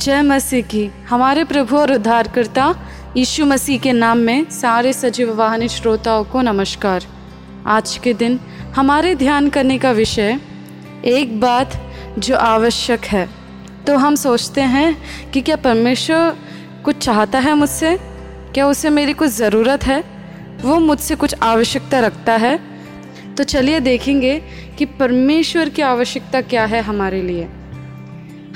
जय मसीह की। हमारे प्रभु और उद्धारकर्ता यीशु मसीह के नाम में सारे सजीव वाहन श्रोताओं को नमस्कार। आज के दिन हमारे ध्यान करने का विषय, एक बात जो आवश्यक है। तो हम सोचते हैं कि क्या परमेश्वर कुछ चाहता है मुझसे? क्या उसे मेरी कुछ ज़रूरत है? वो मुझसे कुछ आवश्यकता रखता है? तो चलिए देखेंगे कि परमेश्वर की आवश्यकता क्या है हमारे लिए।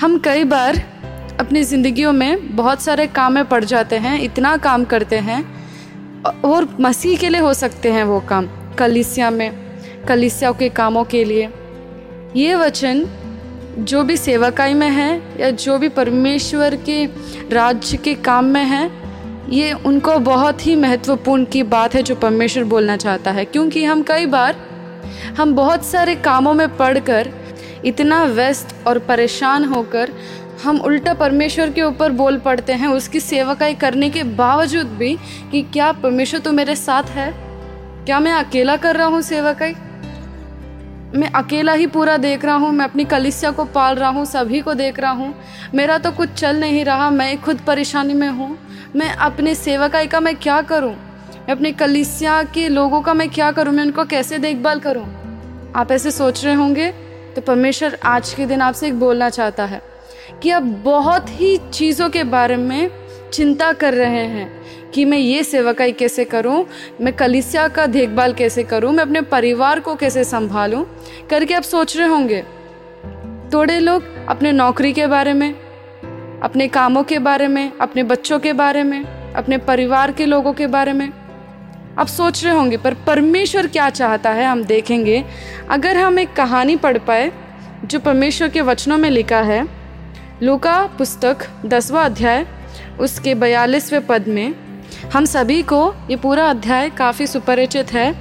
हम कई बार अपनी ज़िंदगियों में बहुत सारे काम में पड़ जाते हैं, इतना काम करते हैं, और मसीह के लिए हो सकते हैं वो काम, कलिसिया में, कलिसिया के कामों के लिए। ये वचन जो भी सेवकाई में है या जो भी परमेश्वर के राज्य के काम में है, ये उनको बहुत ही महत्वपूर्ण की बात है जो परमेश्वर बोलना चाहता है। क्योंकि हम कई बार, हम बहुत सारे कामों में पढ़कर इतना व्यस्त और परेशान होकर हम उल्टा परमेश्वर के ऊपर बोल पड़ते हैं, उसकी सेवकाई करने के बावजूद भी कि क्या परमेश्वर तो मेरे साथ है? क्या मैं अकेला कर रहा हूँ सेवकाई मैं अकेला ही पूरा देख रहा हूँ, मैं अपनी कलिसिया को पाल रहा हूँ, सभी को देख रहा हूँ। मेरा तो कुछ चल नहीं रहा, मैं खुद परेशानी में हूँ। मैं अपने सेवकाई का मैं क्या करूँ? मैं अपने कलिसिया के लोगों का मैं क्या करूँ? मैं उनको कैसे देखभाल करूँ? आप ऐसे सोच रहे होंगे तो परमेश्वर आज के दिन आपसे एक बोलना चाहता है। कि आप बहुत ही चीज़ों के बारे में चिंता कर रहे हैं कि मैं ये सेवकाई कैसे करूँ? मैं कलिसिया का देखभाल कैसे करूँ? मैं अपने परिवार को कैसे संभालूं? करके आप सोच रहे होंगे। थोड़े लोग अपने नौकरी के बारे में, अपने कामों के बारे में, अपने बच्चों के बारे में, अपने परिवार के लोगों के बारे में आप सोच रहे होंगे, पर परमेश्वर क्या चाहता है हम देखेंगे। अगर हम एक कहानी पढ़ पाए, जो परमेश्वर के वचनों में लिखा है लूका पुस्तक दसवा अध्याय, उसके बयालीसवें पद में, हम सभी को ये पूरा अध्याय काफ़ी सुपरिचित है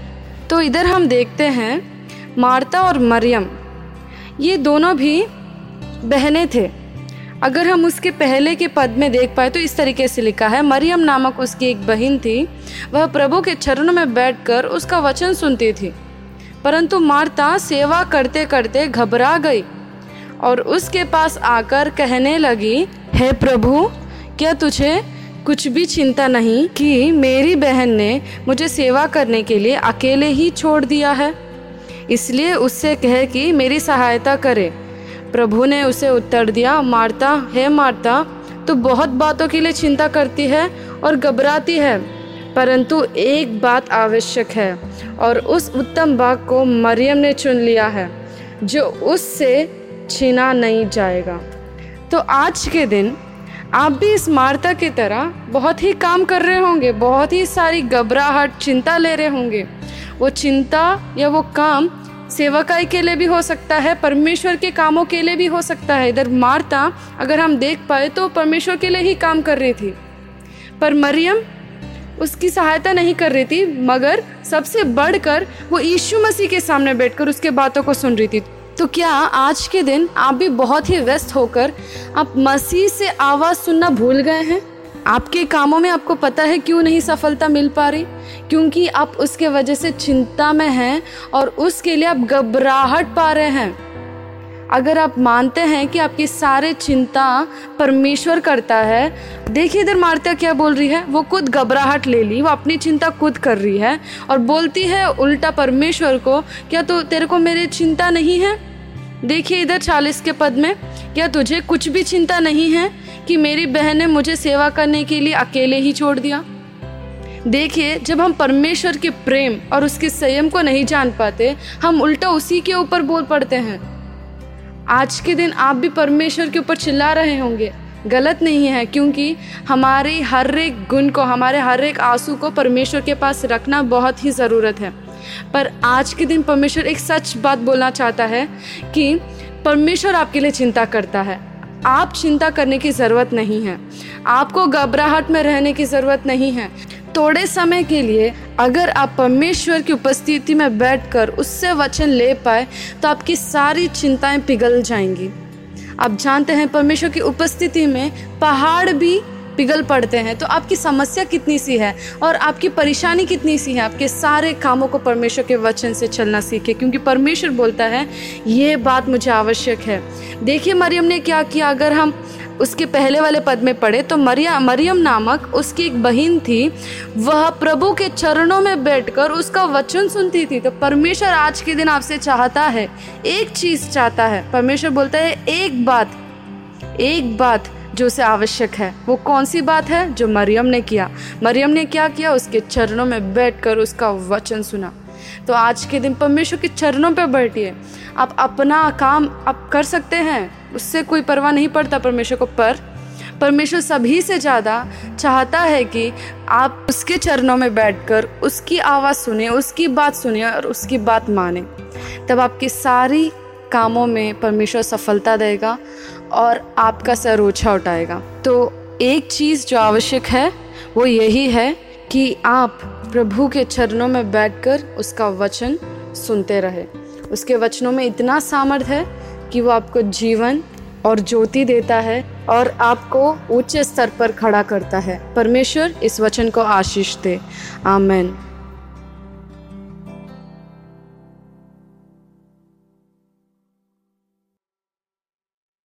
तो इधर हम देखते हैं, मार्ता और मरियम। ये दोनों भी बहनें थे। अगर हम उसके पहले के पद में देख पाए तो इस तरीके से लिखा है, मरियम नामक उसकी एक बहन थी, वह प्रभु के चरणों में बैठकर उसका वचन सुनती थी, परंतु मार्ता सेवा करते करते घबरा गई। और उसके पास आकर कहने लगी, हे प्रभु, क्या तुझे कुछ भी चिंता नहीं कि मेरी बहन ने मुझे सेवा करने के लिए अकेले ही छोड़ दिया है? इसलिए उससे कहे कि मेरी सहायता करे। प्रभु ने उसे उत्तर दिया, मारता, है मारता तो बहुत बातों के लिए चिंता करती है और घबराती है, परंतु एक बात आवश्यक है और उस उत्तम बाग को मरियम ने चुन लिया है, जो उससे छीना नहीं जाएगा। तो आज के दिन आप भी इस मार्ता की तरह बहुत ही काम कर रहे होंगे, बहुत ही सारी घबराहट, चिंता ले रहे होंगे। वो चिंता या वो काम सेवकाई के लिए भी हो सकता है, परमेश्वर के कामों के लिए भी हो सकता है। इधर मार्ता, अगर हम देख पाए तो परमेश्वर के लिए ही काम कर रही थी। पर मरियम उसकी सहायता नहीं कर रही थी, मगर सबसे बढ़कर वो यीशु मसीह के सामने बैठकर उसके बातों को सुन रही थी। तो क्या आज के दिन आप भी बहुत ही व्यस्त होकर आप मसीह से आवाज़ सुनना भूल गए हैं? आपके कामों में आपको पता है क्यों नहीं सफलता मिल पा रही? क्योंकि आप उसके वजह से चिंता में हैं और उसके लिए आप घबराहट पा रहे हैं। अगर आप मानते हैं कि आपकी सारे चिंता परमेश्वर करता है, देखिए इधर मारता क्या बोल रही है। वो खुद घबराहट ले ली, वो अपनी चिंता खुद कर रही है और बोलती है उल्टा परमेश्वर को, क्या तो तेरे को मेरी चिंता नहीं है? देखिए इधर चालीस के पद में, क्या तुझे कुछ भी चिंता नहीं है कि मेरी बहन ने मुझे सेवा करने के लिए अकेले ही छोड़ दिया? देखिए, जब हम परमेश्वर के प्रेम और उसके संयम को नहीं जान पाते, हम उल्टा उसी के ऊपर बोल पड़ते हैं। आज के दिन आप भी परमेश्वर के ऊपर चिल्ला रहे होंगे। गलत नहीं है, क्योंकि हमारे हर एक गुण को, हमारे हर एक आँसू को परमेश्वर के पास रखना बहुत ही ज़रूरत है। पर आज के दिन परमेश्वर एक सच बात बोलना चाहता है कि परमेश्वर आपके लिए चिंता करता है। आप चिंता करने की ज़रूरत नहीं है। आपको घबराहट में रहने की ज़रूरत नहीं है। थोड़े समय के लिए अगर आप परमेश्वर की उपस्थिति में बैठकर उससे वचन ले पाए तो आपकी सारी चिंताएँ पिघल जाएँगी। आप जानते हैं परमेश्वर की उपस्थिति में पहाड़ भी पिघल पड़ते हैं। तो आपकी समस्या कितनी सी है और आपकी परेशानी कितनी सी है? आपके सारे कामों को परमेश्वर के वचन से चलना सीखे क्योंकि परमेश्वर बोलता है, ये बात मुझे आवश्यक है। देखिए मरियम ने क्या किया? अगर हम उसके पहले वाले पद में पढ़े तो मरिया, मरियम नामक उसकी एक बहन थी। वह प्रभु के चरणों में बैठकर उसका वचन सुनती थी। तो परमेश्वर आज के दिन आपसे चाहता है, एक चीज़ चाहता है। परमेश्वर बोलता है, एक बात एक बात जो उसे आवश्यक है। वो कौन सी बात है? जो मरियम ने किया। मरियम ने क्या किया? उसके चरणों में बैठकर उसका वचन सुना। तो आज के दिन परमेश्वर के चरणों पर बैठिए। आप अपना काम आप कर सकते हैं। उससे कोई परवाह नहीं पड़ता परमेश्वर को, पर परमेश्वर सभी से ज़्यादा चाहता है कि आप उसके चरणों में बैठकर उसकी आवाज़ सुने, उसकी बात सुने और उसकी बात माने। तब आपकी सारी कामों में परमेश्वर सफलता देगा और आपका सर ऊँचा उठाएगा। तो एक चीज़ जो आवश्यक है, वो यही है कि आप प्रभु के चरणों में बैठकर उसका वचन सुनते रहे। उसके वचनों में इतना सामर्थ है कि वो आपको जीवन और ज्योति देता है और आपको ऊँचे स्तर पर खड़ा करता है। परमेश्वर इस वचन को आशीष दे। आमेन।